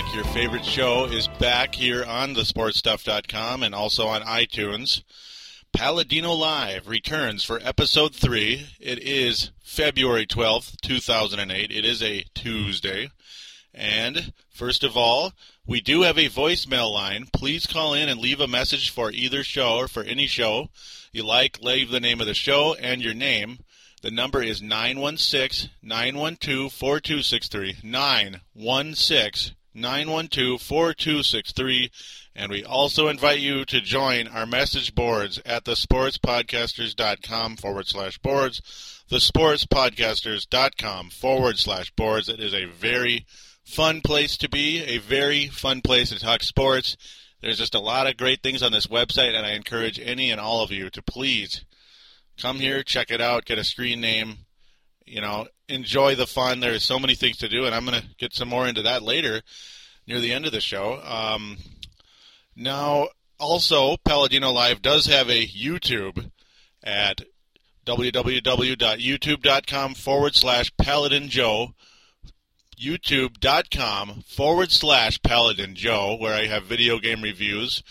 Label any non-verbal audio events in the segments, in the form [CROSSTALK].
back. Your favorite show is back here on thesportstuff.com and also on iTunes. Paladino Live returns for episode 3. It is February 12th, 2008. It is a Tuesday. And first of all, we do have a voicemail line. Please call in and leave a message for either show or for any show you like. Leave the name of the show and your name. The number is 916 912 4263. 916 912 4263. And we also invite you to join our message boards at thesportspodcasters.com forward slash boards. Thesportspodcasters.com forward slash boards. It is a very fun place to be, a very fun place to talk sports. There's just a lot of great things on this website, and I encourage any and all of you to please come here, check it out, get a screen name, you know, enjoy the fun. There's so many things to do, and I'm going to get some more into that later near the end of the show. Um, now, also, Paladino Live does have a YouTube at www.youtube.com forward slash Paladin Joe youtube.com forward slash Paladin Joe, where I have video game reviews.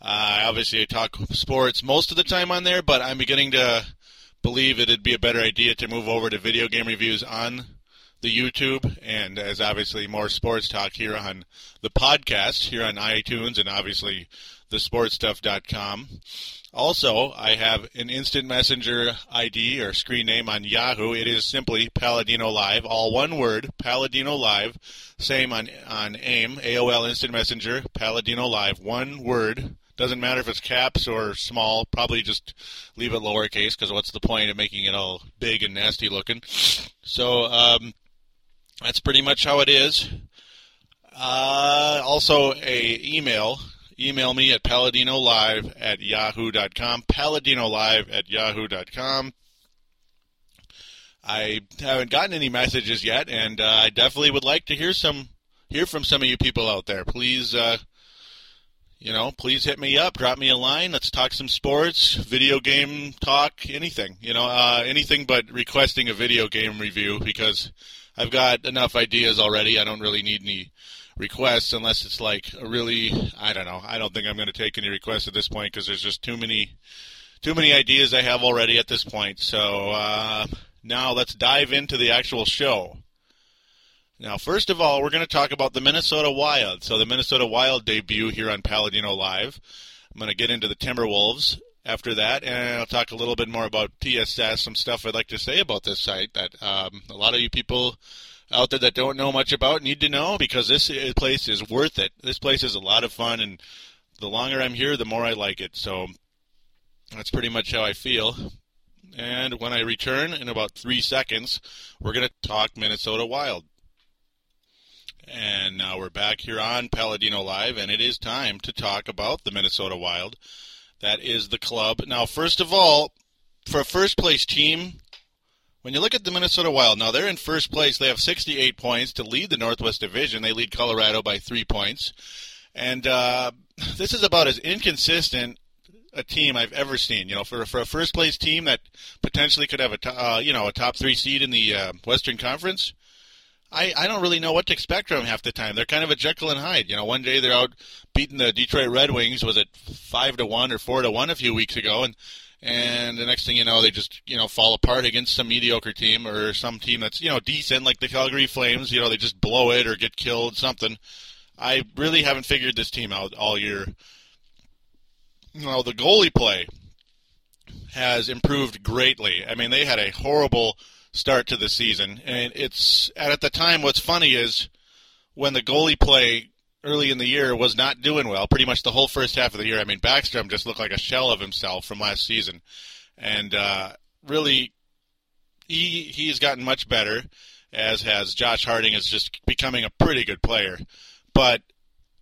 Uh, obviously, I talk sports most of the time on there, but I'm beginning to believe it'd be a better idea to move over to video game reviews on the YouTube, and as obviously more sports talk here on the podcast, here on iTunes, and obviously thesportstuff.com. Also, I have an instant messenger ID or screen name on Yahoo. It is simply Paladino Live, all one word, Paladino Live. Same on on AIM, AOL Instant Messenger, Paladino Live, one word. Doesn't matter if it's caps or small. Probably just leave it lowercase because what's the point of making it all big and nasty looking? So um, that's pretty much how it is. Uh, also, a email email me at paladinolive at yahoo.com. Paladinolive at yahoo.com. I haven't gotten any messages yet, and uh, I definitely would like to hear some hear from some of you people out there. Please, uh, you know, please hit me up, drop me a line. Let's talk some sports, video game talk, anything. You know, uh, anything but requesting a video game review because I've got enough ideas already. I don't really need any requests unless it's like a really I don't know. I don't think I'm going to take any requests at this point because there's just too many too many ideas I have already at this point. So uh, now let's dive into the actual show. Now, first of all, we're going to talk about the Minnesota Wild. So the Minnesota Wild debut here on Paladino Live. I'm going to get into the Timberwolves after that, and I'll talk a little bit more about TSS, some stuff I'd like to say about this site that um, a lot of you people out there that don't know much about need to know because this place is worth it. This place is a lot of fun, and the longer I'm here, the more I like it. So that's pretty much how I feel. And when I return in about three seconds, we're going to talk Minnesota Wild. And now we're back here on Paladino Live, and it is time to talk about the Minnesota Wild. That is the club. Now, first of all, for a first place team, when you look at the Minnesota Wild, now they're in first place. They have 68 points to lead the Northwest Division. They lead Colorado by three points. And uh, this is about as inconsistent a team I've ever seen. You know, for for a first place team that potentially could have a to, uh, you know a top three seed in the uh, Western Conference, I I don't really know what to expect from them half the time. They're kind of a Jekyll and Hyde. You know, one day they're out beating the Detroit Red Wings. Was it five to one or four to one a few weeks ago? And and the next thing you know, they just you know fall apart against some mediocre team or some team that's you know decent, like the Calgary Flames. You know, they just blow it or get killed, something. I really haven't figured this team out all year. You know, the goalie play has improved greatly. I mean, they had a horrible start to the season, and it's at the time. What's funny is when the goalie play early in the year was not doing well. Pretty much the whole first half of the year. I mean, Backstrom just looked like a shell of himself from last season, and uh, really, he he's gotten much better. As has Josh Harding is just becoming a pretty good player. But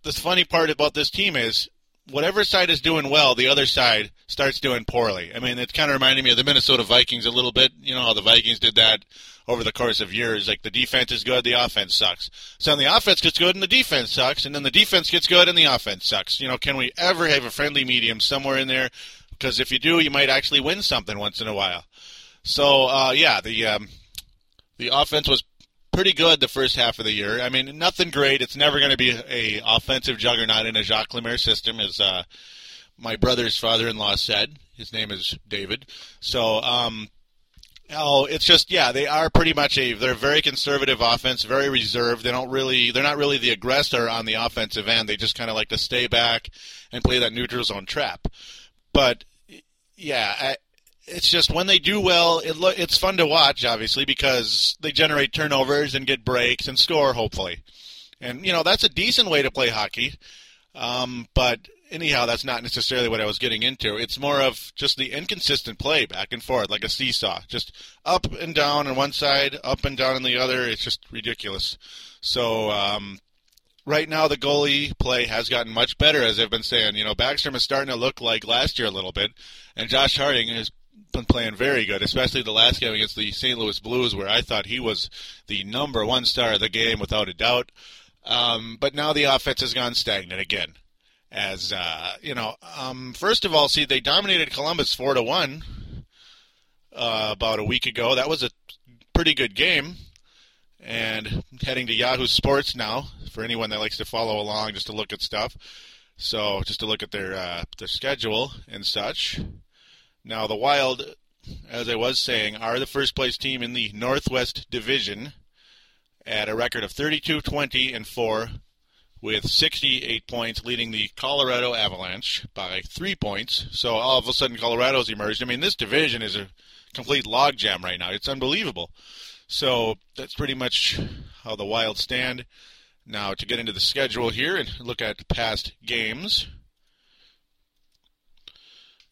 the funny part about this team is whatever side is doing well, the other side starts doing poorly. I mean, it's kind of reminding me of the Minnesota Vikings a little bit. You know how the Vikings did that over the course of years. Like the defense is good, the offense sucks. So then the offense gets good and the defense sucks, and then the defense gets good and the offense sucks. You know, can we ever have a friendly medium somewhere in there? Because if you do, you might actually win something once in a while. So uh, yeah, the um, the offense was pretty good the first half of the year. I mean, nothing great. It's never going to be a offensive juggernaut in a Jacques Lemaire system, as uh, my brother's father-in-law said. His name is David. So, um, oh, it's just yeah, they are pretty much a they're a very conservative offense, very reserved. They don't really they're not really the aggressor on the offensive end. They just kind of like to stay back and play that neutral zone trap. But yeah, I, it's just when they do well, it lo- it's fun to watch, obviously, because they generate turnovers and get breaks and score, hopefully. And you know that's a decent way to play hockey. Um, but anyhow, that's not necessarily what I was getting into. It's more of just the inconsistent play back and forth, like a seesaw, just up and down on one side, up and down on the other. It's just ridiculous. So um, right now, the goalie play has gotten much better, as I've been saying. You know, Backstrom is starting to look like last year a little bit, and Josh Harding has been playing very good, especially the last game against the St. Louis Blues, where I thought he was the number one star of the game without a doubt. Um, but now the offense has gone stagnant again. As uh, you know, um, first of all, see they dominated Columbus four to one uh, about a week ago. That was a pretty good game. And heading to Yahoo Sports now for anyone that likes to follow along, just to look at stuff. So just to look at their uh, their schedule and such. Now the Wild, as I was saying, are the first place team in the Northwest Division at a record of 32, 20, and 4 with 68 points, leading the Colorado Avalanche by three points. So all of a sudden, Colorado's emerged. I mean, this division is a complete logjam right now. It's unbelievable. So that's pretty much how the Wild stand. Now, to get into the schedule here and look at past games.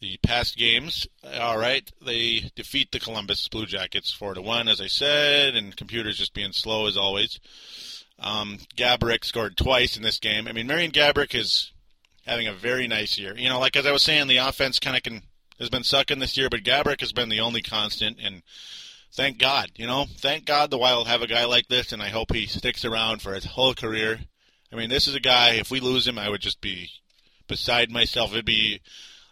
The past games, all right, they defeat the Columbus Blue Jackets four to one, as I said, and computers just being slow as always. Um, Gaborik scored twice in this game. I mean, Marian Gaborik is having a very nice year. You know, like as I was saying, the offense kind of can has been sucking this year, but Gaborik has been the only constant, and thank God, you know, thank God the Wild have a guy like this, and I hope he sticks around for his whole career. I mean, this is a guy. If we lose him, I would just be beside myself. It'd be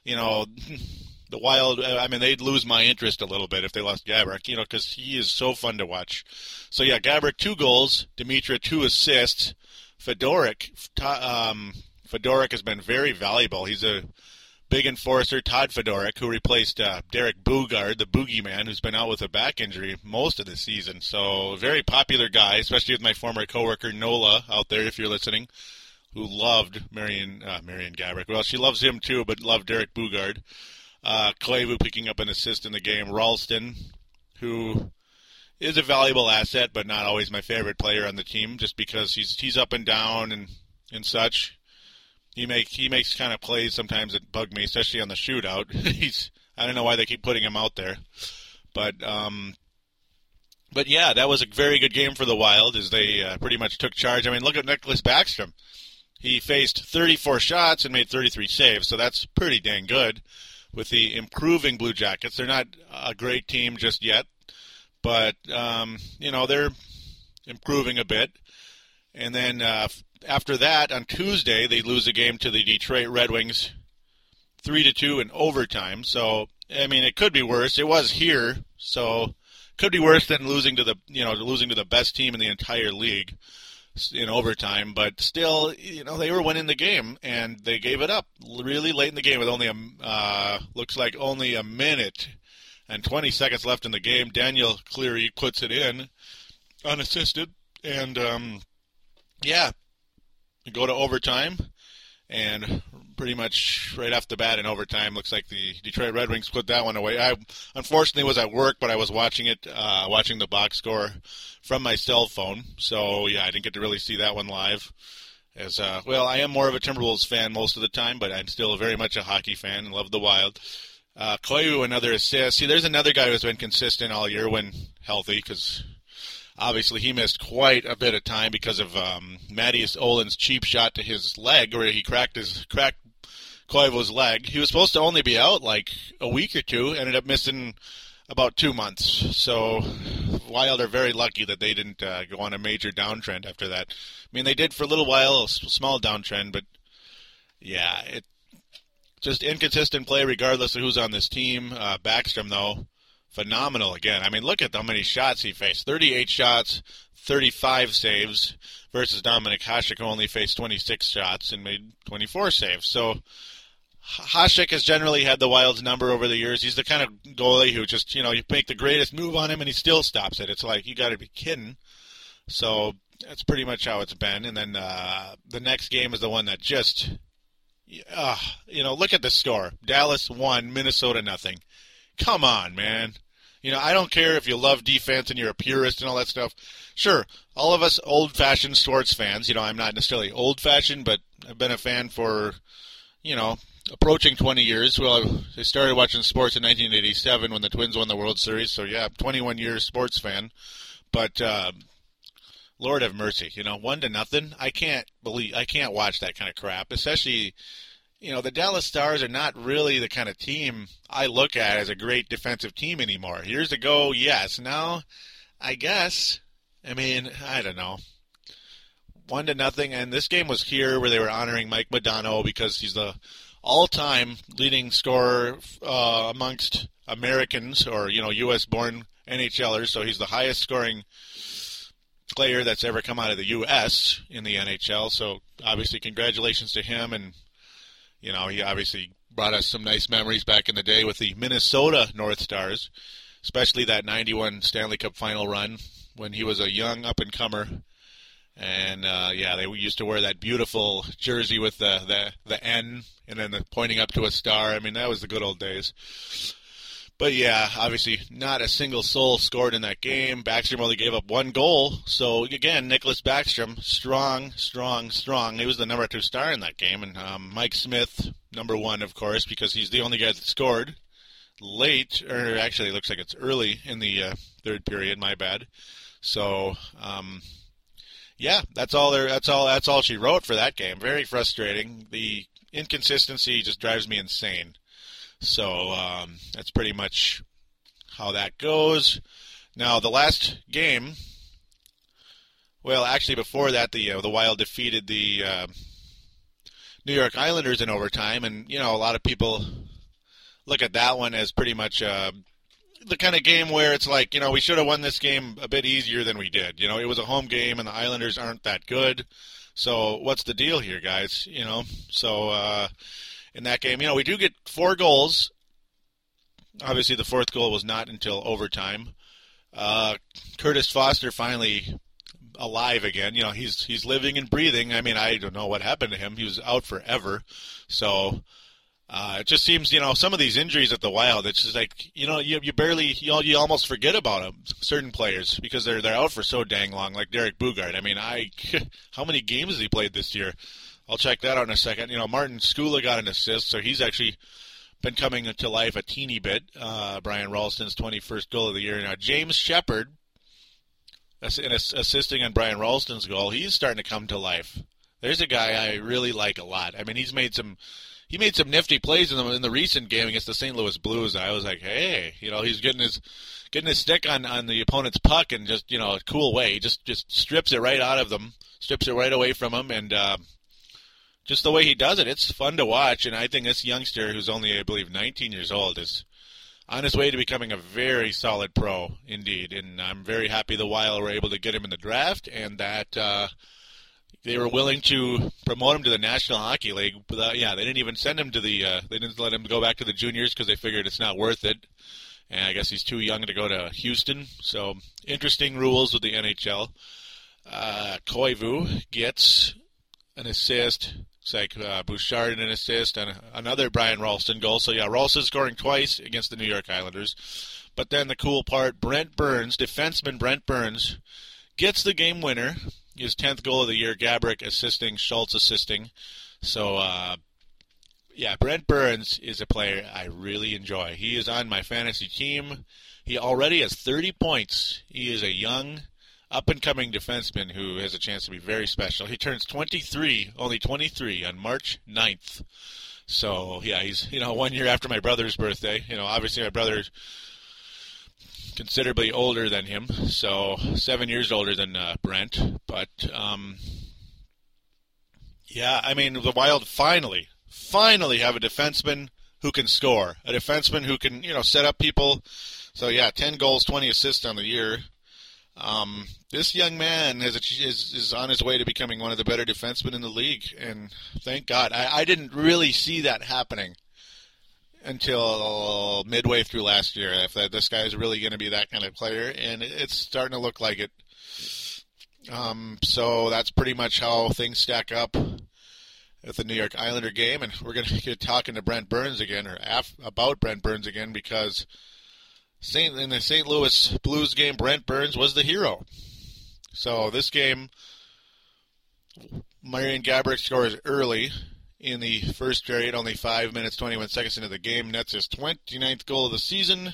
you know, [LAUGHS] the Wild. I mean, they'd lose my interest a little bit if they lost Gaborik, you know, because he is so fun to watch. So yeah, Gaborik two goals, Demitra two assists. Fedoruk, um, Fedoruk has been very valuable. He's a big enforcer, Todd Fedoruk, who replaced uh, Derek Boogaard, the boogeyman, who's been out with a back injury most of the season. So, very popular guy, especially with my former coworker Nola out there, if you're listening who loved Marian uh, Marian Gaborik. Well, she loves him too, but loved Derek Boogaard. Uh, Koivu picking up an assist in the game. Rolston, who is a valuable asset, but not always my favorite player on the team, just because he's he's up and down and and such. He make he makes kind of plays sometimes that bug me, especially on the shootout. [LAUGHS] he's I don't know why they keep putting him out there, but um, but yeah, that was a very good game for the Wild as they uh, pretty much took charge. I mean, look at Nicholas Backstrom. He faced 34 shots and made 33 saves, so that's pretty dang good. With the improving Blue Jackets, they're not a great team just yet, but um, you know they're improving a bit. And then uh, after that, on Tuesday, they lose a game to the Detroit Red Wings, three to two in overtime. So I mean, it could be worse. It was here, so could be worse than losing to the you know losing to the best team in the entire league in overtime, but still, you know, they were winning the game and they gave it up really late in the game with only a uh, looks like only a minute and 20 seconds left in the game. Daniel Cleary puts it in unassisted, and um, yeah, go to overtime and pretty much right off the bat in overtime. Looks like the Detroit Red Wings put that one away. I unfortunately was at work, but I was watching it, uh, watching the box score from my cell phone. So yeah, I didn't get to really see that one live. As uh, well, I am more of a Timberwolves fan most of the time, but I'm still very much a hockey fan and love the Wild. Uh, another assist. See, there's another guy who's been consistent all year when healthy, because obviously he missed quite a bit of time because of um, Mattias Ohlund's cheap shot to his leg, where he cracked his cracked Koivu's leg. He was supposed to only be out like a week or two, ended up missing about two months. So Wild are very lucky that they didn't uh, go on a major downtrend after that. I mean, they did for a little while, a small downtrend, but yeah, it just inconsistent play regardless of who's on this team. Uh, Backstrom though, phenomenal again. I mean, look at how many shots he faced 38 shots, 35 saves, versus Dominik Hasek, who only faced 26 shots and made 24 saves. So Hasek has generally had the Wild's number over the years. He's the kind of goalie who just, you know, you make the greatest move on him and he still stops it. It's like, you got to be kidding. So that's pretty much how it's been. And then uh, the next game is the one that just, uh, you know, look at the score Dallas 1, Minnesota nothing. Come on, man. You know, I don't care if you love defense and you're a purist and all that stuff. Sure, all of us old fashioned sports fans, you know, I'm not necessarily old fashioned, but I've been a fan for, you know, approaching 20 years. Well, I started watching sports in 1987 when the Twins won the World Series. So yeah, 21 years sports fan. But uh, Lord have mercy, you know, one to nothing. I can't believe I can't watch that kind of crap, especially. You know, the Dallas Stars are not really the kind of team I look at as a great defensive team anymore. Years ago, yes. Now, I guess. I mean, I don't know one to nothing. And this game was here where they were honoring Mike Modano because he's the all-time leading scorer uh, amongst Americans or you know U.S.-born NHLers. So he's the highest scoring player that's ever come out of the U.S. in the NHL. So obviously, congratulations to him. And you know, he obviously brought us some nice memories back in the day with the Minnesota North Stars, especially that '91 Stanley Cup Final run when he was a young up and comer and uh, yeah, they used to wear that beautiful jersey with the, the the N and then the pointing up to a star. I mean, that was the good old days. But yeah, obviously not a single soul scored in that game. Backstrom only gave up one goal. So again, Nicholas Backstrom, strong, strong, strong. He was the number two star in that game, and um, Mike Smith, number one, of course, because he's the only guy that scored late, or actually, it looks like it's early in the uh, third period. My bad. So um, yeah, that's all there. That's all. That's all she wrote for that game. Very frustrating. The inconsistency just drives me insane. So um, that's pretty much how that goes. Now the last game. Well, actually, before that, the uh, the Wild defeated the uh, New York Islanders in overtime, and you know a lot of people look at that one as pretty much uh, the kind of game where it's like, you know, we should have won this game a bit easier than we did. You know, it was a home game and the Islanders aren't that good. So what's the deal here, guys? You know, so uh, in that game, you know, we do get four goals. Obviously, the fourth goal was not until overtime. Uh, Kurtis Foster finally alive again. You know, he's he's living and breathing. I mean, I don't know what happened to him. He was out forever. So uh, it just seems, you know, some of these injuries at the Wild, it's just like, you know, you, you barely, you, you almost forget about them, certain players, because they're they're out for so dang long, like Derek Boogaard. I mean, I, [LAUGHS] how many games has he played this year? I'll check that out in a second. You know, Martin Skoula got an assist, so he's actually been coming to life a teeny bit. Uh, Brian Rolston's 21st goal of the year. Now, James Sheppard, assisting on Brian Rolston's goal, he's starting to come to life. There's a guy I really like a lot. I mean, he's made some he made some nifty plays in the in the recent game against the St. Louis Blues. I was like, hey, you know, he's getting his getting his stick on on the opponent's puck and just you know a cool way. He just just strips it right out of them, strips it right away from him, and uh, just the way he does it, it's fun to watch. And I think this youngster, who's only I believe 19 years old, is on his way to becoming a very solid pro indeed. And I'm very happy the Wild were able to get him in the draft and that. Uh, they were willing to promote him to the National Hockey League. But uh, yeah, they didn't even send him to the. Uh, they didn't let him go back to the juniors because they figured it's not worth it. And I guess he's too young to go to Houston. So interesting rules with the NHL. Uh, Koivu gets an assist. Like uh, Bouchard and an assist and another Brian Rolston goal. So yeah, Rolston scoring twice against the New York Islanders. But then the cool part, Brent Burns, defenseman Brent Burns, gets the game winner his 10th goal of the year. Gaborik assisting, Schultz assisting. So, uh, yeah, Brent Burns is a player I really enjoy. He is on my fantasy team. He already has 30 points. He is a young, up and coming defenseman who has a chance to be very special. He turns 23, only 23, on March 9th. So, yeah, he's, you know, one year after my brother's birthday. You know, obviously my brother's considerably older than him, so seven years older than uh, Brent. But um, yeah, I mean, the Wild finally, finally have a defenseman who can score, a defenseman who can you know set up people. So yeah, 10 goals, 20 assists on the year. Um, this young man has is, is on his way to becoming one of the better defensemen in the league, and thank God. I, I didn't really see that happening until midway through last year. If that this guy is really going to be that kind of player, and it's starting to look like it. Um, so that's pretty much how things stack up at the New York Islander game, and we're going to get talking to Brent Burns again, or af- about Brent Burns again, because Saint in the St. Louis Blues game, Brent Burns was the hero. So this game, Marian Gaborik scores early in the first period, only 5 minutes 21 seconds into the game. Nets his 29th goal of the season.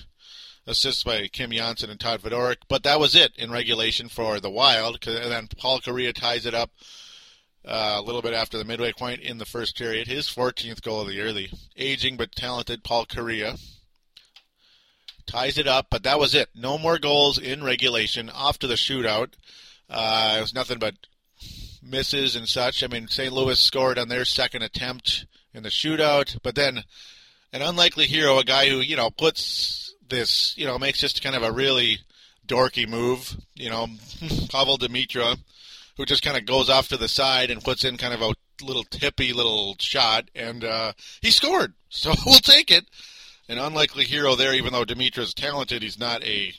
Assists by Kim Johnsson and Todd Fedoruk. But that was it in regulation for the Wild. And then Paul Kariya ties it up uh, a little bit after the midway point in the first period. His 14th goal of the year. The aging but talented Paul Kariya ties it up, but that was it. No more goals in regulation. Off to the shootout. Uh, it was nothing but misses and such. I mean, St. Louis scored on their second attempt in the shootout, but then an unlikely hero, a guy who you know puts this, you know, makes just kind of a really dorky move. You know, [LAUGHS] Pavel Demitra, who just kind of goes off to the side and puts in kind of a little tippy little shot, and uh, he scored. [LAUGHS] So we'll take it an unlikely hero there, even though Demitra's talented, he's not a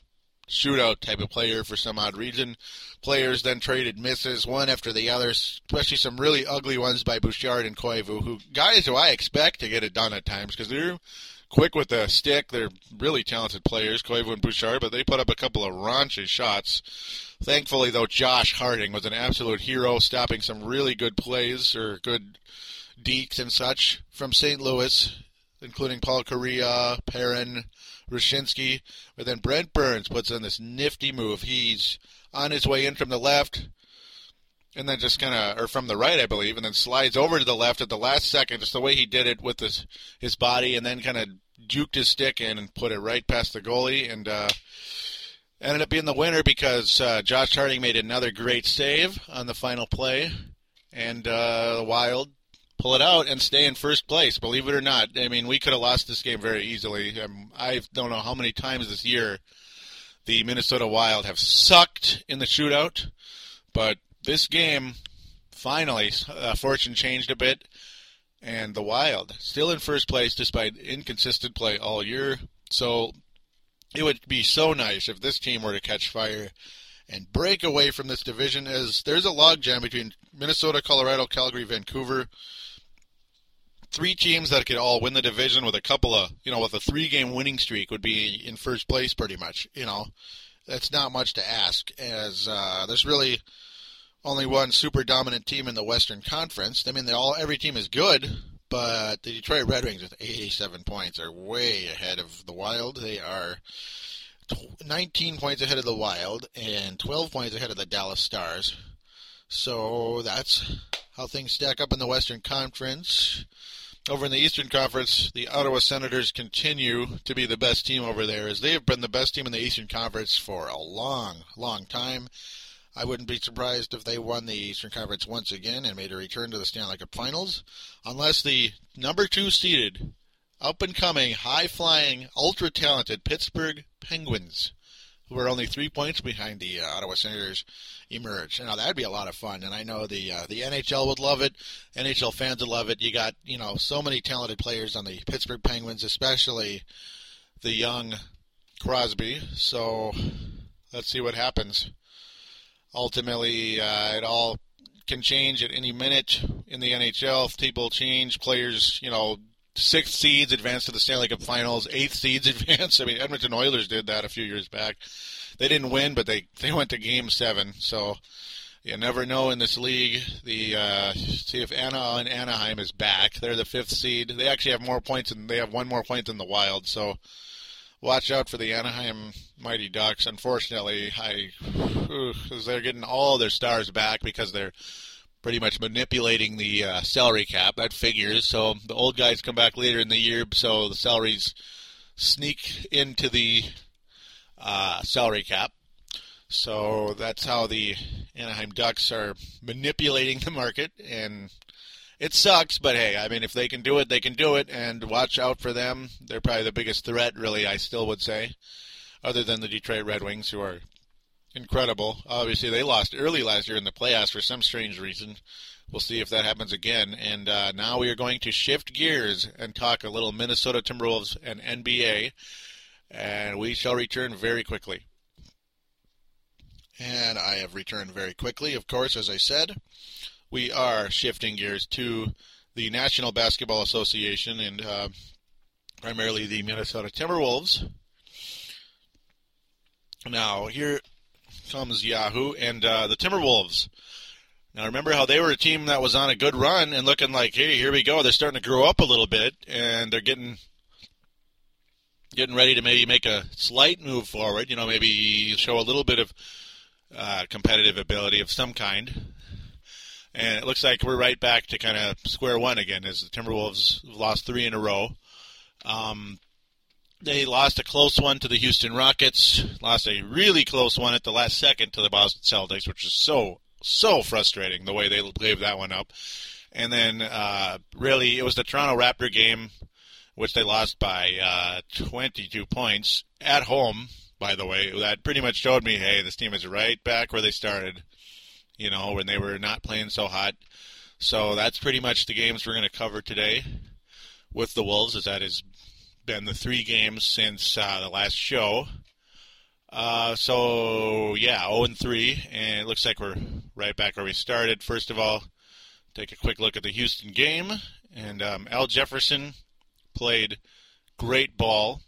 shootout type of player for some odd reason. Players then traded misses one after the other, especially some really ugly ones by Bouchard and Koivu, who guys who I expect to get it done at times because they're quick with the stick. They're really talented players, Koivu and Bouchard, but they put up a couple of raunchy shots. Thankfully, though, Josh Harding was an absolute hero, stopping some really good plays or good dekes and such from St. Louis including Paul Kariya, Perron, Rushinsky. But then Brent Burns puts in this nifty move. He's on his way in from the left, and then just kind of, or from the right, I believe, and then slides over to the left at the last second. Just the way he did it with his his body, and then kind of juked his stick in and put it right past the goalie, and uh, ended up being the winner because uh, Josh Harding made another great save on the final play, and uh, the Wild pull it out and stay in first place. Believe it or not, I mean we could have lost this game very easily. Um, I don't know how many times this year the Minnesota Wild have sucked in the shootout, but this game finally uh, fortune changed a bit, and the Wild still in first place despite inconsistent play all year. So it would be so nice if this team were to catch fire and break away from this division as there's a logjam between Minnesota, Colorado, Calgary, Vancouver three teams that could all win the division with a couple of, you know, with a three game winning streak would be in first place pretty much. You know, that's not much to ask as uh, there's really only one super dominant team in the Western Conference. I mean, they all every team is good, but the Detroit Red Wings with 87 points are way ahead of the Wild. They are 19 points ahead of the Wild and 12 points ahead of the Dallas Stars. So that's how things stack up in the Western Conference. Over in the Eastern Conference, the Ottawa Senators continue to be the best team over there, as they have been the best team in the Eastern Conference for a long, long time. I wouldn't be surprised if they won the Eastern Conference once again and made a return to the Stanley Cup Finals, unless the number two seeded, up and coming, high flying, ultra talented Pittsburgh Penguins who are only three points behind the uh, Ottawa Senators, emerge. Now that'd be a lot of fun, and I know the uh, the NHL would love it. NHL fans would love it. You got you know so many talented players on the Pittsburgh Penguins, especially the young Crosby. So let's see what happens. Ultimately, uh, it all can change at any minute in the NHL. People change, players, you know, sixth seeds advance to the Stanley Cup Finals, eighth seeds [LAUGHS] advance. I mean, Edmonton Oilers did that a few years back. They didn't win, but they they went to Game Seven. So you never know in this league. The uh, see if Anna and Anaheim is back. They're the fifth seed. They actually have more points, and they have one more point than the Wild. So watch out for the Anaheim Mighty Ducks. Unfortunately, I because they're getting all their stars back because they're pretty much manipulating the uh, salary cap. That figures. So the old guys come back later in the year, so the salaries sneak into the uh, salary cap. So that's how the Anaheim Ducks are manipulating the market and it sucks, but hey, I mean, if they can do it, they can do it, and watch out for them. They're probably the biggest threat, really. I still would say, other than the Detroit Red Wings, who are incredible. Obviously, they lost early last year in the playoffs for some strange reason. We'll see if that happens again. And uh, now we are going to shift gears and talk a little Minnesota Timberwolves and NBA. And we shall return very quickly. And I have returned very quickly, of course, as I said. We are shifting gears to the National Basketball Association and uh, primarily the Minnesota Timberwolves. Now, here comes Yahoo and uh, the Timberwolves. Now, remember how they were a team that was on a good run and looking like, hey, here we go. They're starting to grow up a little bit, and they're getting getting ready to maybe make a slight move forward. You know, maybe show a little bit of uh, competitive ability of some kind. And it looks like we're right back to kind of square one again, as the Timberwolves lost three in a row. Um, they lost a close one to the Houston Rockets, lost a really close one at the last second to the Boston Celtics, which is so so frustrating the way they gave that one up. And then uh, really, it was the Toronto Raptor game, which they lost by uh, 22 points at home. By the way, that pretty much showed me, hey, this team is right back where they started. You know, when they were not playing so hot. So that's pretty much the games we're going to cover today with the Wolves, as that has been the three games since uh, the last show. Uh, so yeah, 0 and 3, and it looks like we're right back where we started. First of all, take a quick look at the Houston game, and um, Al Jefferson played great ball,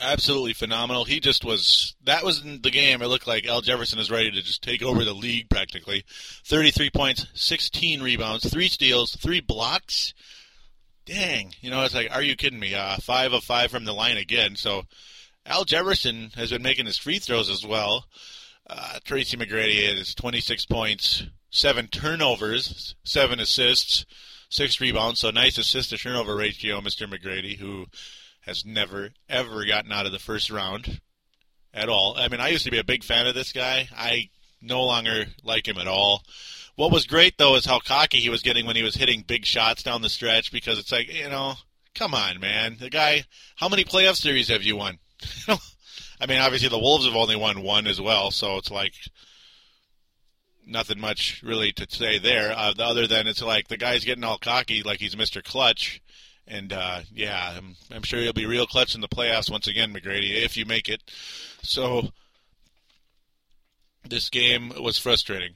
absolutely phenomenal. He just was. That was the game. It looked like Al Jefferson is ready to just take over the league practically. 33 points, 16 rebounds, three steals, three blocks. Dang, you know, it's like, are you kidding me? Uh, five of five from the line again. So Al Jefferson has been making his free throws as well. Uh, Tracy McGrady has 26 points, seven turnovers, seven assists, six rebounds. So nice assist to turnover ratio, Mr. McGrady, who has never ever gotten out of the first round at all. I mean, I used to be a big fan of this guy. I no longer like him at all. What was great though is how cocky he was getting when he was hitting big shots down the stretch because it's like, you know, come on, man. The guy, how many playoff series have you won? [LAUGHS] I mean, obviously the Wolves have only won one as well, so it's like nothing much really to say there. Uh, other than it's like the guy's getting all cocky, like he's Mr. Clutch, and uh, yeah, I'm, I'm sure he'll be real clutch in the playoffs once again, McGrady, if you make it. So this game was frustrating.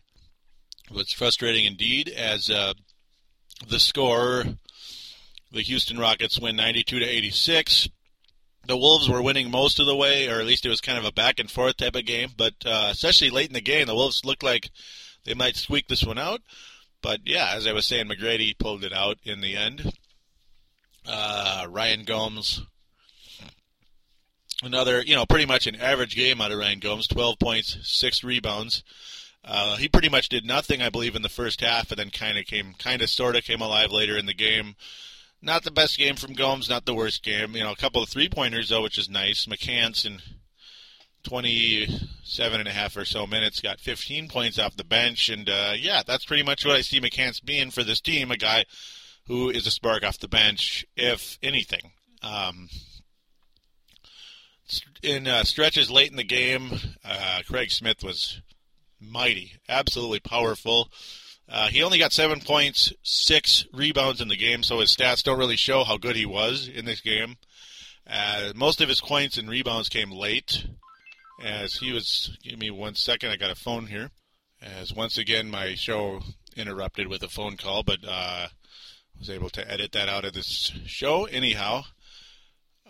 Was frustrating indeed, as uh, the score, the Houston Rockets win 92 to 86 the Wolves were winning most of the way, or at least it was kind of a back and forth type of game. But uh, especially late in the game, the Wolves looked like they might squeak this one out. But yeah, as I was saying, McGrady pulled it out in the end. Uh, Ryan Gomes, another, you know, pretty much an average game out of Ryan Gomes 12 points, six rebounds. Uh, he pretty much did nothing, I believe, in the first half, and then kind of came, kind of, sort of came alive later in the game. Not the best game from Gomes, not the worst game. You know, a couple of three pointers though, which is nice. McCants in 27 and a half or so minutes got 15 points off the bench, and uh, yeah, that's pretty much what I see McCants being for this team. A guy who is a spark off the bench, if anything. Um, in uh, stretches late in the game, uh, Craig Smith was mighty, absolutely powerful. Uh, he only got seven points, six rebounds in the game, so his stats don't really show how good he was in this game. Uh, most of his points and rebounds came late, as he was. Give me one second, I got a phone here. As once again, my show interrupted with a phone call, but uh, was able to edit that out of this show. Anyhow,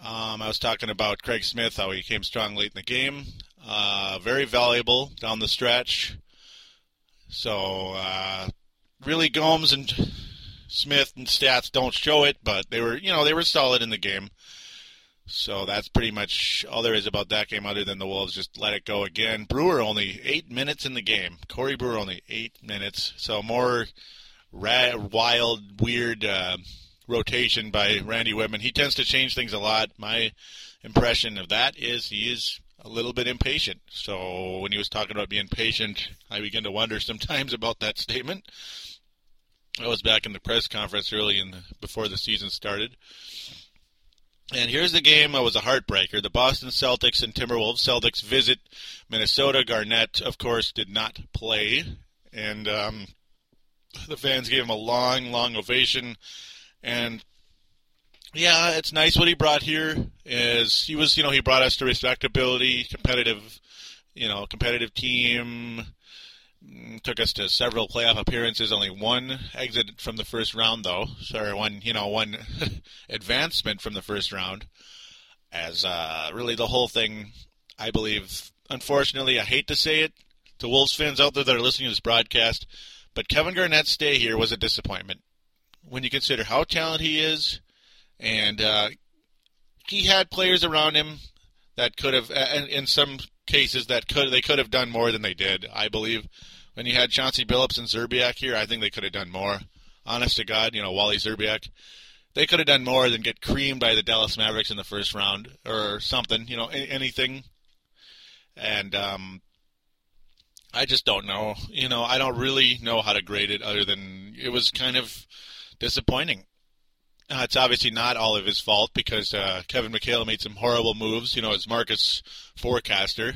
um, I was talking about Craig Smith, how he came strong late in the game. Uh, very valuable down the stretch. So uh, really, Gomes and Smith and stats don't show it, but they were, you know, they were solid in the game. So that's pretty much all there is about that game, other than the Wolves just let it go again. Brewer only eight minutes in the game. Corey Brewer only eight minutes. So more rad, wild, weird uh, rotation by Randy Wittman. He tends to change things a lot. My impression of that is he is a little bit impatient. So when he was talking about being patient, I begin to wonder [LAUGHS] sometimes about that statement. I was back in the press conference early in the, before the season started. And here's the game. It was a heartbreaker. The Boston Celtics and Timberwolves. Celtics visit Minnesota. Garnett, of course, did not play, and um, the fans gave him a long, long ovation. And yeah, it's nice what he brought here. Is he was, you know, he brought us to respectability, competitive, you know, competitive team. Mm, took us to several playoff appearances. Only one exit from the first round, though. Sorry, one, you know, one [LAUGHS] advancement from the first round. As uh, really the whole thing, I believe. Unfortunately, I hate to say it to Wolves fans out there that are listening to this broadcast, but Kevin Garnett's stay here was a disappointment. When you consider how talented he is, and uh, he had players around him that could have, and in some cases, that could they could have done more than they did. I believe when you had Chauncey Billups and Szczerbiak here, I think they could have done more. Honest to God, you know Wally Szczerbiak, they could have done more than get creamed by the Dallas Mavericks in the first round or something. You know anything, and um, I just don't know. You know, I don't really know how to grade it other than it was kind of disappointing. Uh, it's obviously not all of his fault because uh, Kevin McHale made some horrible moves. You know, as Marcus forecaster,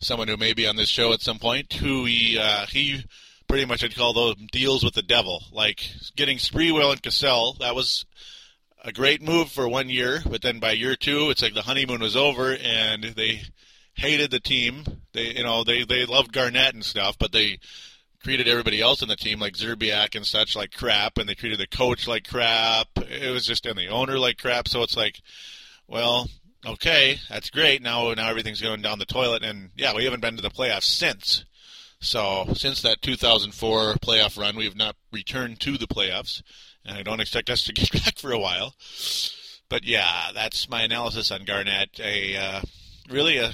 someone who may be on this show at some point, who he uh, he pretty much had called those deals with the devil, like getting Sprewell and Cassell. That was a great move for one year, but then by year two, it's like the honeymoon was over, and they hated the team. They you know they they loved Garnett and stuff, but they treated everybody else in the team like Szczerbiak and such like crap, and they treated the coach like crap. It was just and the owner like crap. So it's like, well, okay, that's great. Now now everything's going down the toilet, and yeah, we haven't been to the playoffs since. So since that 2004 playoff run, we have not returned to the playoffs, and I don't expect us to [LAUGHS] get back for a while. But yeah, that's my analysis on Garnett. A uh, really a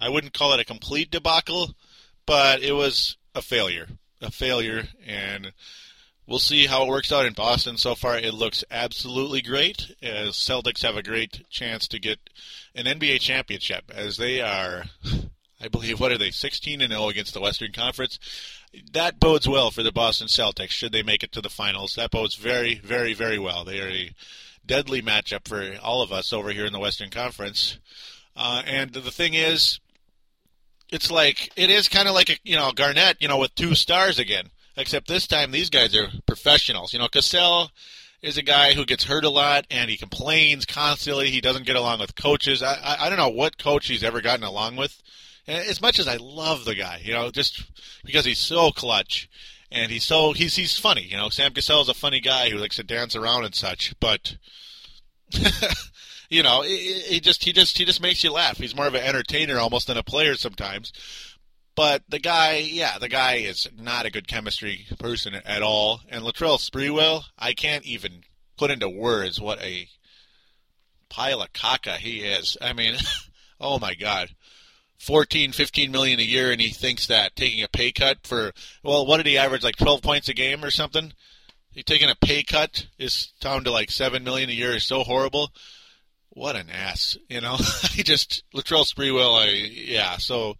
I wouldn't call it a complete debacle, but it was a failure, a failure, and we'll see how it works out in Boston. So far, it looks absolutely great. As Celtics have a great chance to get an NBA championship, as they are, [LAUGHS] I believe, what are they, 16 and 0 against the Western Conference. That bodes well for the Boston Celtics should they make it to the finals. That bodes very, very, very well. They are a deadly matchup for all of us over here in the Western Conference. Uh, and the thing is, it's like it is kind of like a you know Garnett, you know, with two stars again. Except this time these guys are professionals. You know, Cassell is a guy who gets hurt a lot and he complains constantly. He doesn't get along with coaches. I I, I don't know what coach he's ever gotten along with. And as much as I love the guy, you know, just because he's so clutch and he's so he's he's funny. You know, Sam Cassell is a funny guy who likes to dance around and such, but. [LAUGHS] you know, he just he just he just makes you laugh. He's more of an entertainer almost than a player sometimes. But the guy, yeah, the guy is not a good chemistry person at all. And Latrell Sprewell, I can't even put into words what a pile of caca he is. I mean, [LAUGHS] oh my God. 14, 15 million a year, and he thinks that taking a pay cut for, well, what did he average, like 12 points a game or something? He taking a pay cut is down to like 7 million a year is so horrible what an ass, you know. [LAUGHS] I just Latrell Sprewell, I yeah. So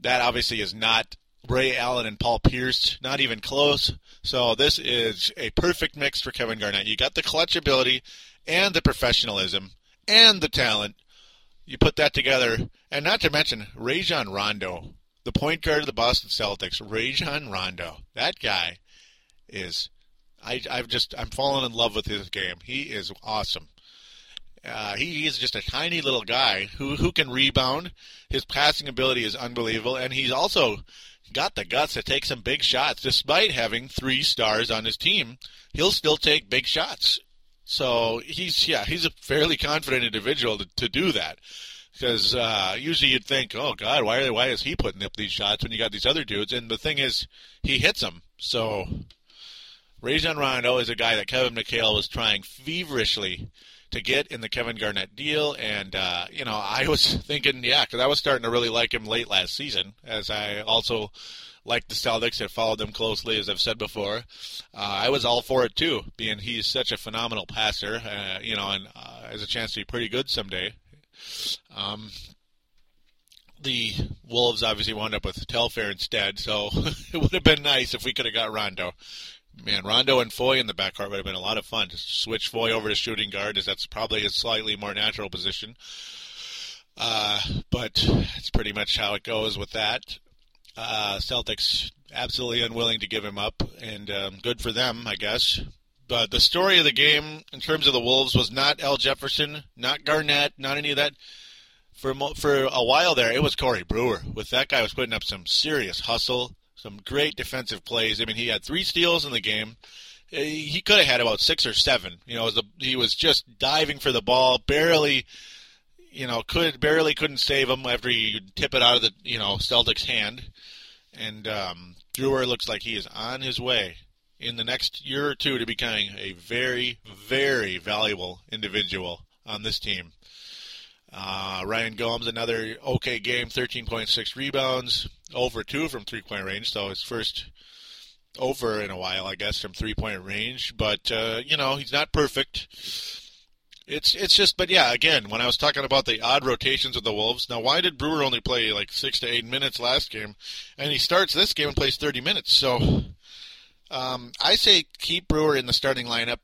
that obviously is not Ray Allen and Paul Pierce, not even close. So this is a perfect mix for Kevin Garnett. You got the clutch ability and the professionalism and the talent. You put that together, and not to mention Rajon Rondo, the point guard of the Boston Celtics. Rajon Rondo, that guy is. I, I've just I'm falling in love with his game. He is awesome. Uh, he is just a tiny little guy who who can rebound. His passing ability is unbelievable, and he's also got the guts to take some big shots. Despite having three stars on his team, he'll still take big shots. So he's yeah he's a fairly confident individual to, to do that. Because uh, usually you'd think, oh God, why why is he putting up these shots when you got these other dudes? And the thing is, he hits them. So Rajon Rondo is a guy that Kevin McHale was trying feverishly to get in the Kevin Garnett deal. And, uh, you know, I was [LAUGHS] thinking, yeah, because I was starting to really like him late last season, as I also like the Celtics and followed them closely, as I've said before. Uh, I was all for it too, being he's such a phenomenal passer, uh, you know, and uh, has a chance to be pretty good someday. Um, the Wolves obviously wound up with Telfair instead, so [LAUGHS] it would have been nice if we could have got Rondo. Man, Rondo and Foye in the backcourt would have been a lot of fun. To switch Foye over to shooting guard, as that's probably a slightly more natural position. Uh, but it's pretty much how it goes with that. Uh, Celtics absolutely unwilling to give him up, and um, good for them, I guess. But the story of the game, in terms of the Wolves, was not Al Jefferson, not Garnett, not any of that. For for a while there, it was Corey Brewer. With that guy, was putting up some serious hustle, some great defensive plays. I mean, he had three steals in the game. He could have had about six or seven. You know, he was just diving for the ball, barely you know, could barely couldn't save him after you tip it out of the you know Celtics hand, and um, Brewer looks like he is on his way in the next year or two to becoming a very very valuable individual on this team. Uh, Ryan Gomes another okay game, 13.6 rebounds, over two from three point range, so his first over in a while, I guess, from three point range. But uh, you know, he's not perfect. It's it's just, but yeah, again, when I was talking about the odd rotations of the Wolves, now why did Brewer only play like six to eight minutes last game, and he starts this game and plays thirty minutes? So, um, I say keep Brewer in the starting lineup.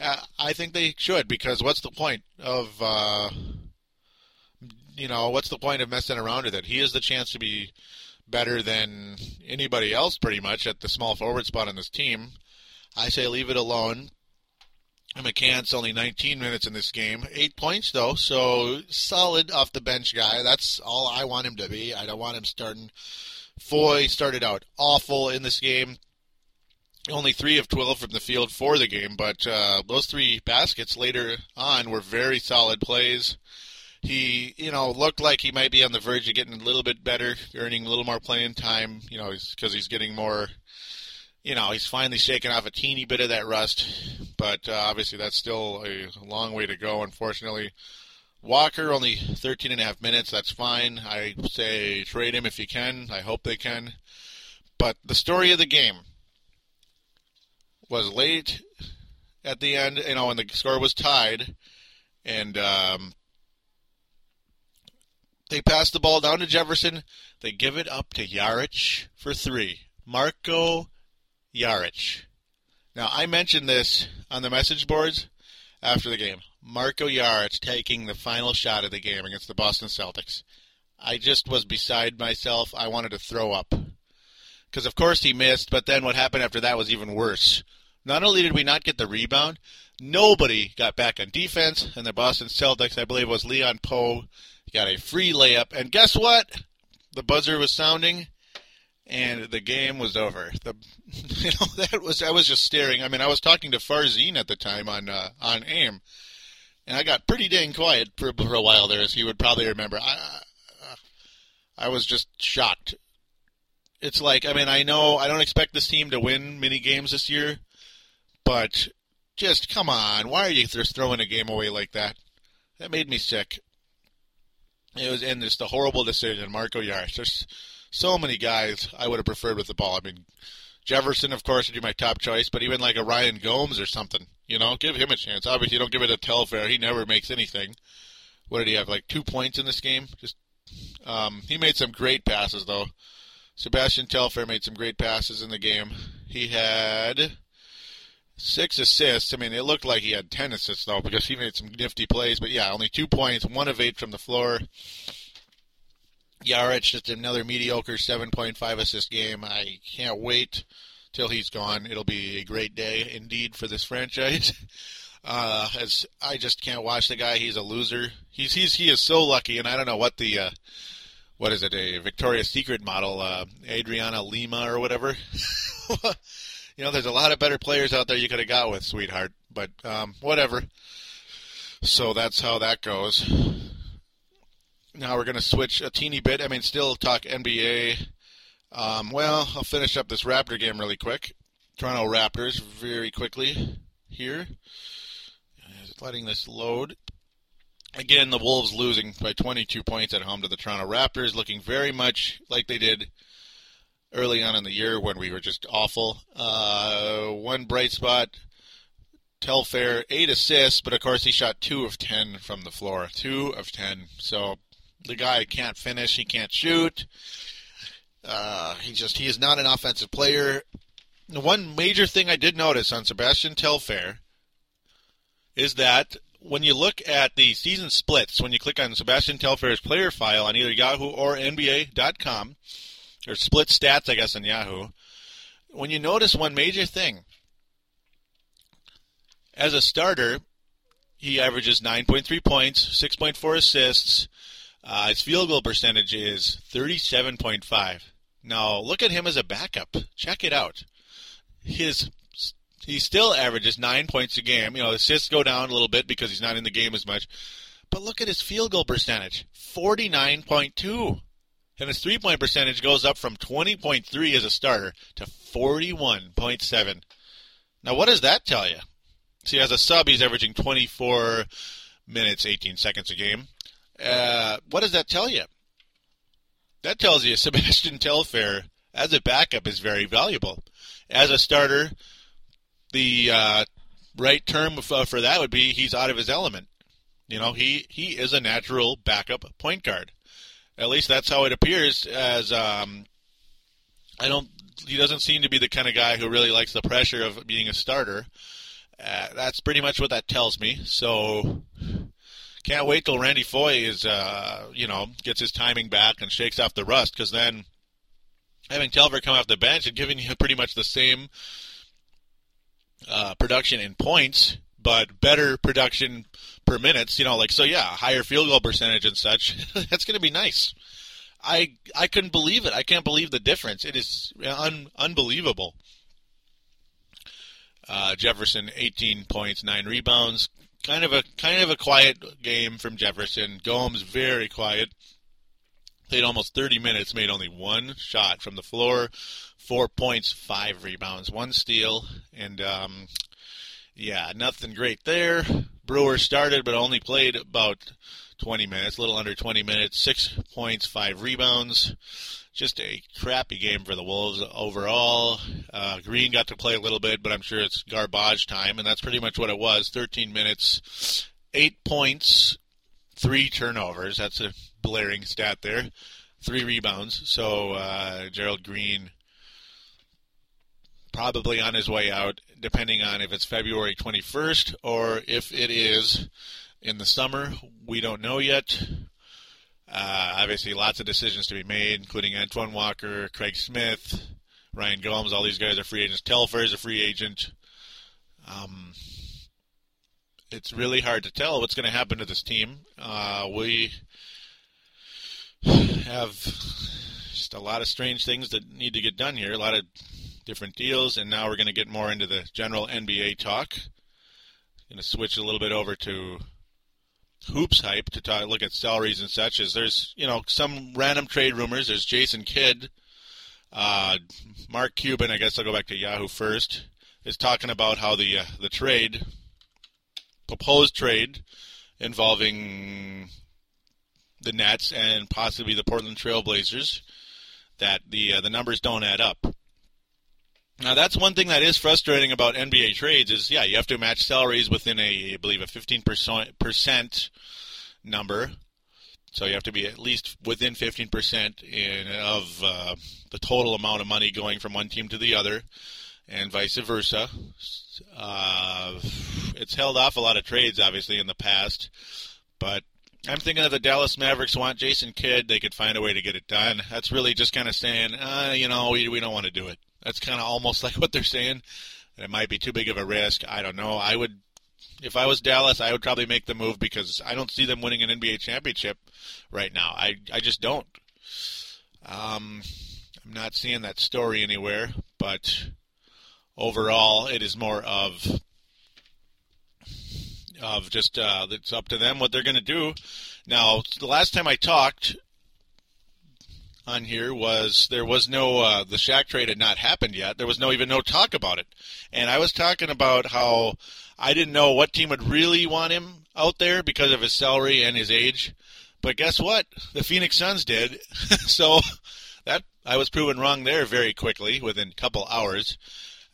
Uh, I think they should because what's the point of, uh, you know, what's the point of messing around with it? He has the chance to be better than anybody else, pretty much, at the small forward spot on this team. I say leave it alone. McCants only 19 minutes in this game. Eight points, though, so solid off the bench guy. That's all I want him to be. I don't want him starting. Foye started out awful in this game. Only three of 12 from the field for the game, but uh, those three baskets later on were very solid plays. He, you know, looked like he might be on the verge of getting a little bit better, earning a little more playing time, you know, because he's getting more you know, he's finally shaken off a teeny bit of that rust, but uh, obviously that's still a long way to go, unfortunately. Walker, only 13 and a half minutes. That's fine. I say trade him if you can. I hope they can. But the story of the game was late at the end, you know, when the score was tied, and um, they pass the ball down to Jefferson. They give it up to Jaric for three. Marco Jaric. Now, I mentioned this on the message boards after the game. Marco Jaric taking the final shot of the game against the Boston Celtics. I just was beside myself. I wanted to throw up. Because, of course, he missed, but then what happened after that was even worse. Not only did we not get the rebound, nobody got back on defense, and the Boston Celtics, I believe, was Leon Got a free layup. And guess what? The buzzer was sounding, and the game was over. The [LAUGHS] you know that was I was just staring. I mean, I was talking to Farzine at the time on uh, on AIM, and I got pretty dang quiet for, for a while there, as you would probably remember. I I was just shocked. It's like I mean I know I don't expect this team to win many games this year, but just come on, why are you just throwing a game away like that? That made me sick. It was and just a horrible decision, Marco Jaric. There's so many guys I would have preferred with the ball. I mean, Jefferson, of course, would be my top choice, but even like a Ryan Gomes or something, you know, give him a chance. Obviously, don't give it to Telfair; he never makes anything. What did he have? Like two points in this game? Just um, he made some great passes though. Sebastian Telfair made some great passes in the game. He had six assists. I mean, it looked like he had ten assists though because he made some nifty plays. But yeah, only two points, one of eight from the floor. Jaric just another mediocre 7.5 assist game. I can't wait till he's gone. It'll be a great day indeed for this franchise. [LAUGHS] Uh, as I just can't watch the guy. He's a loser. He's he's he is so lucky, and I don't know what the uh, what is it a Victoria's Secret model, uh, Adriana Lima or whatever. [LAUGHS] you know, there's a lot of better players out there you could have got with, sweetheart. But um, whatever. So that's how that goes. Now we're going to switch a teeny bit. I mean, still talk NBA. Um, well, I'll finish up this Raptor game really quick. Toronto Raptors very quickly here. Letting this load. Again, the Wolves losing by 22 points at home to the Toronto Raptors, looking very much like they did early on in the year when we were just awful. Uh, one bright spot, Telfair, eight assists, but of course he shot two of ten from the floor. Two of ten. So The guy can't finish. He can't shoot. Uh, he just he is not an offensive player. The one major thing I did notice on Sebastian Telfair is that when you look at the season splits, when you click on Sebastian Telfair's player file on either Yahoo or NBA.com, or split stats, I guess, on Yahoo, when you notice one major thing, as a starter, he averages 9.3 points, 6.4 assists. Uh, his field goal percentage is 37.5. Now, look at him as a backup. Check it out. His he still averages nine points a game. You know, assists go down a little bit because he's not in the game as much. But look at his field goal percentage 49.2. And his three point percentage goes up from 20.3 as a starter to 41.7. Now, what does that tell you? See, as a sub, he's averaging 24 minutes, 18 seconds a game. Uh, what does that tell you? That tells you [LAUGHS] Sebastian Telfair, as a backup, is very valuable. As a starter, the uh, right term uh, for that would be he's out of his element. You know, he, he is a natural backup point guard. At least that's how it appears. As um, I don't, he doesn't seem to be the kind of guy who really likes the pressure of being a starter. Uh, that's pretty much what that tells me. So can't wait till Randy Foye is, uh, you know, gets his timing back and shakes off the rust. Because then having Telfair come off the bench and giving you [LAUGHS] pretty much the same uh, production in points, but better production per minutes. You know, like so, yeah, higher field goal percentage and such. [LAUGHS] that's going to be nice. I I couldn't believe it. I can't believe the difference. It is un, unbelievable. Uh, Jefferson, 18 points, nine rebounds. Kind of a kind of a quiet game from Jefferson. Gomes very quiet. Played almost 30 minutes, made only one shot from the floor, four points, five rebounds, one steal, and um, yeah, nothing great there. Brewer started, but only played about 20 minutes, a little under 20 minutes, six points, five rebounds. Just a crappy game for the Wolves overall. Uh, Green got to play a little bit, but I'm sure it's garbage time, and that's pretty much what it was. 13 minutes, eight points, three turnovers. That's a blaring stat there. Three rebounds. So uh, Gerald Green probably on his way out, depending on if it's February 21st or if it is in the summer. We don't know yet. Uh, obviously, lots of decisions to be made, including Antoine Walker, Craig Smith, Ryan Gomes. All these guys are free agents. Telfair is a free agent. Um, it's really hard to tell what's going to happen to this team. Uh, we have just a lot of strange things that need to get done here, a lot of different deals, and now we're going to get more into the general NBA talk. Going to switch a little bit over to hoops hype to talk, look at salaries and such. As there's you know some random trade rumors. There's Jason Kidd, uh, Mark Cuban. I guess I'll go back to Yahoo first. Is talking about how the uh, the trade proposed trade involving the Nets and possibly the Portland Trailblazers that the uh, the numbers don't add up. Now that's one thing that is frustrating about NBA trades is yeah you have to match salaries within a I believe a 15 percent number, so you have to be at least within 15 percent of uh, the total amount of money going from one team to the other, and vice versa. Uh, it's held off a lot of trades obviously in the past, but I'm thinking if the Dallas Mavericks want Jason Kidd, they could find a way to get it done. That's really just kind of saying, uh, you know, we, we don't want to do it. That's kind of almost [LAUGHS] like what they're saying. It might be too big of a risk. I don't know. I would, if I was Dallas, I would probably make the move because I don't see them winning an NBA championship right now. I I just don't. Um, I'm not seeing that story anywhere. But overall, it is more of of just uh, it's up to them what they're going to do. Now, the last time I talked on here was there was no uh, the Shaq trade had not happened yet. There was no even no talk about it, and I was talking about how I didn't know what team would really want him out there because of his salary and his age. But guess what? The Phoenix Suns did. [LAUGHS] so that I was proven wrong there very quickly within a couple hours.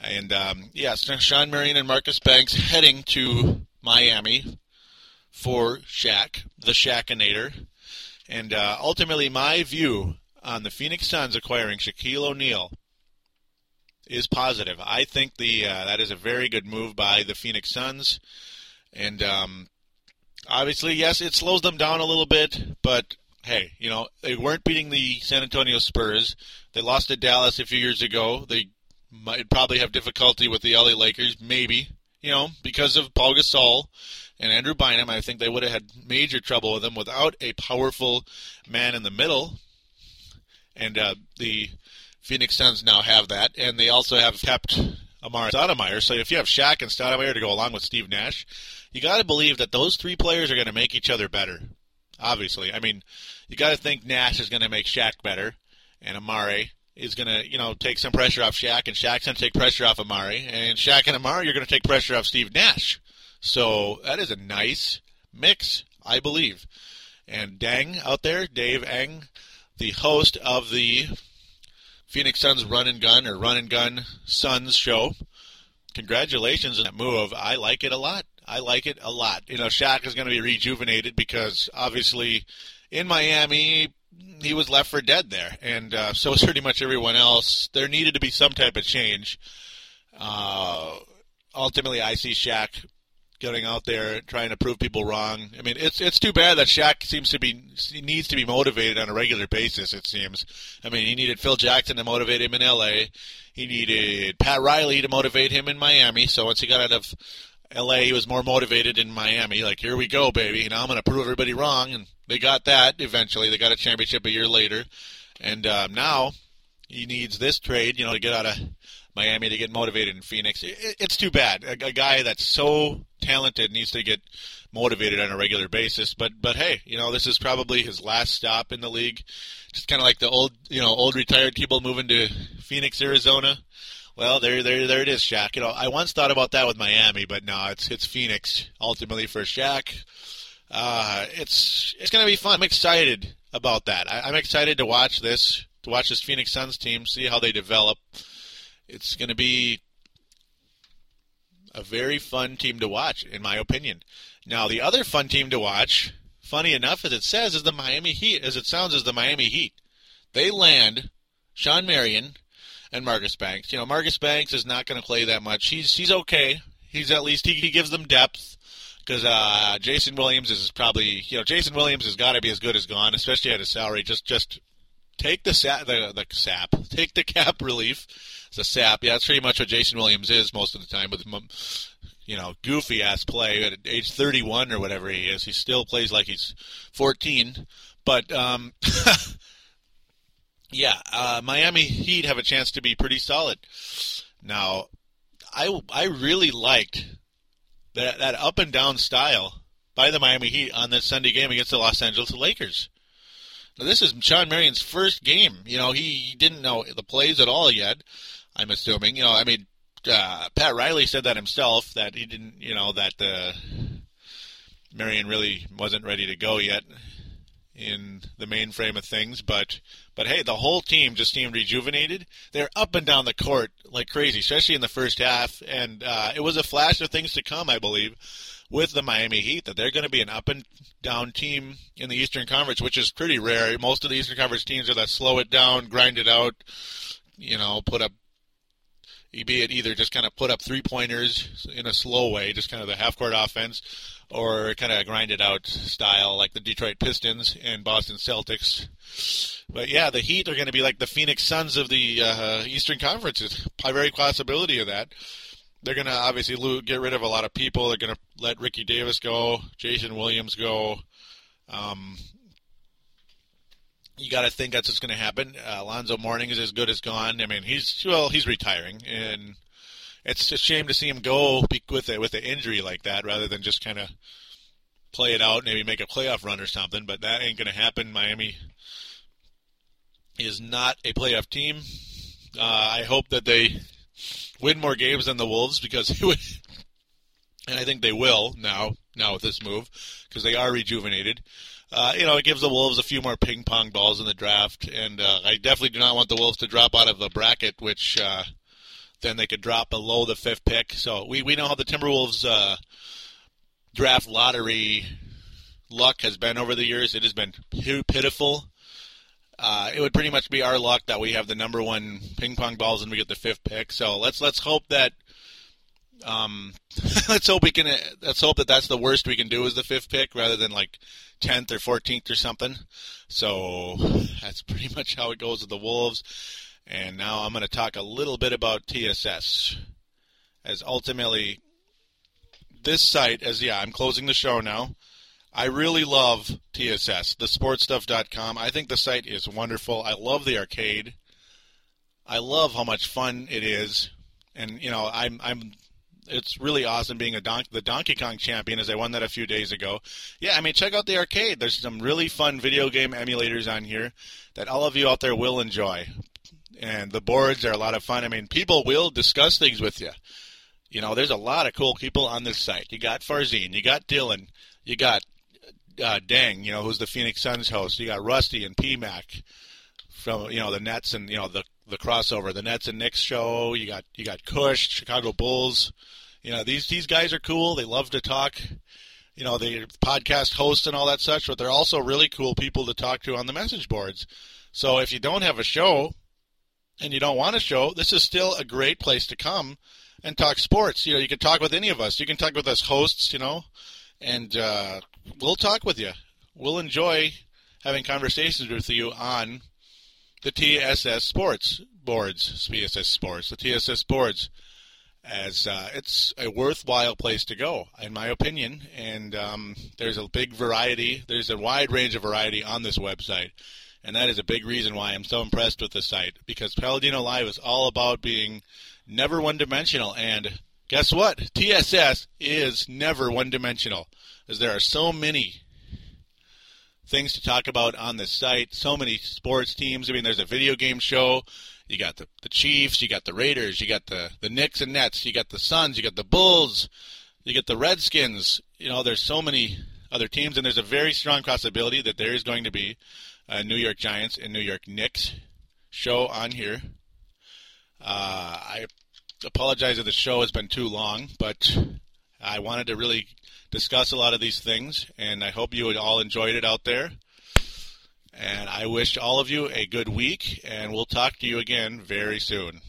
And um, yes, Shawn Marion and Marcus Banks heading to Miami for Shaq, the Shaqinator. And uh, ultimately, my view on the Phoenix Suns acquiring Shaquille O'Neal is positive. I think the uh, that is a very good move by the Phoenix Suns, and um, obviously, yes, it slows them down a little bit, but hey, you know they weren't beating the San Antonio Spurs. They lost to Dallas a few years ago. They might probably have difficulty with the LA Lakers, maybe, you know, because of Paul Gasol and Andrew Bynum. I think they would have had major trouble with them without a powerful man in the middle. And uh, the Phoenix Suns now have that, and they also have kept Amar'e Stoudemire. So if you have Shaq and Stoudemire to go along with Steve Nash, you got to believe that those three players are going to make each other better. Obviously, I mean, you got to think Nash is going to make Shaq better, and Amar'e is going to, you know, take some pressure off Shaq, and Shaq's going to take pressure off Amar'e, and Shaq and Amar'e, you're going to take pressure off Steve Nash. So that is a nice mix, I believe. And Deng out there, Dave Eng, the host of the Phoenix Suns Run and Gun or Run and Gun Suns show. Congratulations on that move. I like it a lot. I like it a lot. You know, Shaq is going to be rejuvenated because obviously in Miami, he was left for dead there, and uh, so was pretty much everyone else. There needed to be some type of change. Uh, ultimately, I see Shaq getting out there trying to prove people wrong. I mean, it's it's too bad that Shaq seems to be he needs to be motivated on a regular basis. It seems. I mean, he needed Phil Jackson to motivate him in L.A. He needed Pat Riley to motivate him in Miami. So once he got out of L.A., he was more motivated in Miami. Like, here we go, baby. Now I'm going to prove everybody wrong, and they got that eventually. They got a championship a year later, and um, now he needs this trade, you know, to get out of Miami to get motivated in Phoenix. It's too bad. A, guy that's so talented needs to get motivated on a regular basis. But but hey, you know this is probably his last stop in the league. Just kind of like the old you know old retired people moving to Phoenix, Arizona. Well, there there there it is, Shaq. You know I once thought about that with Miami, but no, it's it's Phoenix ultimately for Shaq. Uh, it's it's to be fun. I'm excited about that. I, I'm excited to watch this to watch this Phoenix Suns team, see how they develop. It's going to be a very fun team to watch, in my opinion. Now, the other fun team to watch, funny enough as it says, is the Miami Heat, as it sounds, is the Miami Heat. They land Shawn Marion and Marcus Banks. You know, Marcus Banks is not going to play that much. He's he's okay. He's at least he, he gives them depth because uh, Jason Williams is probably you know Jason Williams has got to be as good as gone, especially at his salary. Just just take the sap the the sap take the cap [LAUGHS] relief the sap. Yeah, that's pretty much what Jason Williams is most of the time with you know goofy ass play at age 31 or whatever he is. He still plays like he's 14, but um, [LAUGHS] yeah, uh, Miami Heat have a chance to be pretty solid. Now, I I really liked that that up and down style by the Miami Heat on that Sunday game against the Los Angeles Lakers. Now, this is Shawn Marion's first game. You know, he didn't know the plays at all yet. I'm assuming. You know, I mean, uh, Pat Riley said that himself that he didn't, you know, that uh, Marion really wasn't ready to go yet in the mainframe of things. But but hey, the whole team just seemed rejuvenated. They're up and down the court like crazy, especially in the first half. And uh, it was a flash of things to come, I believe, with the Miami Heat that they're going to be an up and down team in the Eastern Conference, which is pretty rare. Most of the Eastern Conference teams are that slow it down, grind it out, you know, put up be it either just kind of put up three pointers in a slow way, just kind of the half court offense, or kind of grind it out style like the Detroit Pistons and Boston Celtics. But yeah, the Heat are going to be like the Phoenix Suns of the uh, Eastern Conference. It's a very possibility of that. They're going to obviously get rid of a lot of people. They're going to let Ricky Davis go, Jason Williams go. Um, you got to think that's what's going to happen. Uh, Alonzo Mourning is as good as gone. I mean, he's well, he's retiring, and it's a shame to see him go with it with an injury like that, rather than just kind of play it out, maybe make a playoff run or something. But that ain't going to happen. Miami is not a playoff team. Uh, I hope that they win more games than the Wolves because [LAUGHS] and I think they will now. Now with this move because they are rejuvenated uh, you know, it gives the Wolves a few more ping pong balls in the draft, and uh, I definitely do not want the Wolves to drop out of the bracket, which uh, then they could drop below the fifth pick. So we, we know how the Timberwolves uh, draft lottery luck has been over the years. It has been pitiful. Uh, it would pretty much be our luck that we have the number one ping pong balls and we get the fifth pick. So let's let's hope that um, [LAUGHS] let's hope we can. Let's hope that that's the worst we can do is the fifth pick rather than like tenth or fourteenth or something. So that's pretty [LAUGHS] much how it goes with the Wolves. And now I'm going to talk a little bit about TSS, as ultimately this site. As yeah, I'm closing the show now. I really love TSS, thesportstuff.com. I think the site is wonderful. I love the arcade. I love how much fun it is, and you know, I'm I'm it's really awesome being a don- the Donkey Kong champion as I won that a few days ago. Yeah, I mean, check out the arcade. There's some really fun video game emulators on here that all of you out there will enjoy. And the boards are a lot of fun. I mean, people will discuss things with you. You know, there's a lot of cool people on this site. You got Farzine, you got Dylan, you got uh, Dang, you know, who's the Phoenix Suns host. You got Rusty and PMAC from you know the Nets and you know the the crossover, the Nets and Knicks show. You got you got Kush, Chicago Bulls. You know these these guys are cool. They love to talk. You know they podcast hosts and all that such, but they're also really cool people to talk to on the message boards. So if you don't have a show and you don't want a show, this is still a great place to come and talk sports. You know you can talk with any of us. You can talk with us hosts. You know, and uh, we'll talk with you. We'll enjoy having conversations with you on the TSS Sports boards, TSS Sports, the TSS boards, as uh, it's a worthwhile place to go, in my opinion. And um, there's a big variety, there's a wide range of variety on this website. And that is a big reason why I'm so impressed with the site, because Paladino Live is all about being never one dimensional. And guess what? TSS is never one dimensional, as there are so many things to talk about on the site. So many sports teams. I mean, there's a video game show. You got the, the Chiefs, you got the Raiders, you got the, the Knicks and Nets, you got the Suns, you got the Bulls, you get the Redskins. You know, there's so many other teams, and there's a very strong possibility that there is going to be a New York Giants and New York Knicks show on here. Uh, I apologize if the show has been too long, but I wanted to really discuss a lot of these things. And I hope you all enjoyed it out there. And I wish all of you a good week, and we'll talk to you again very soon.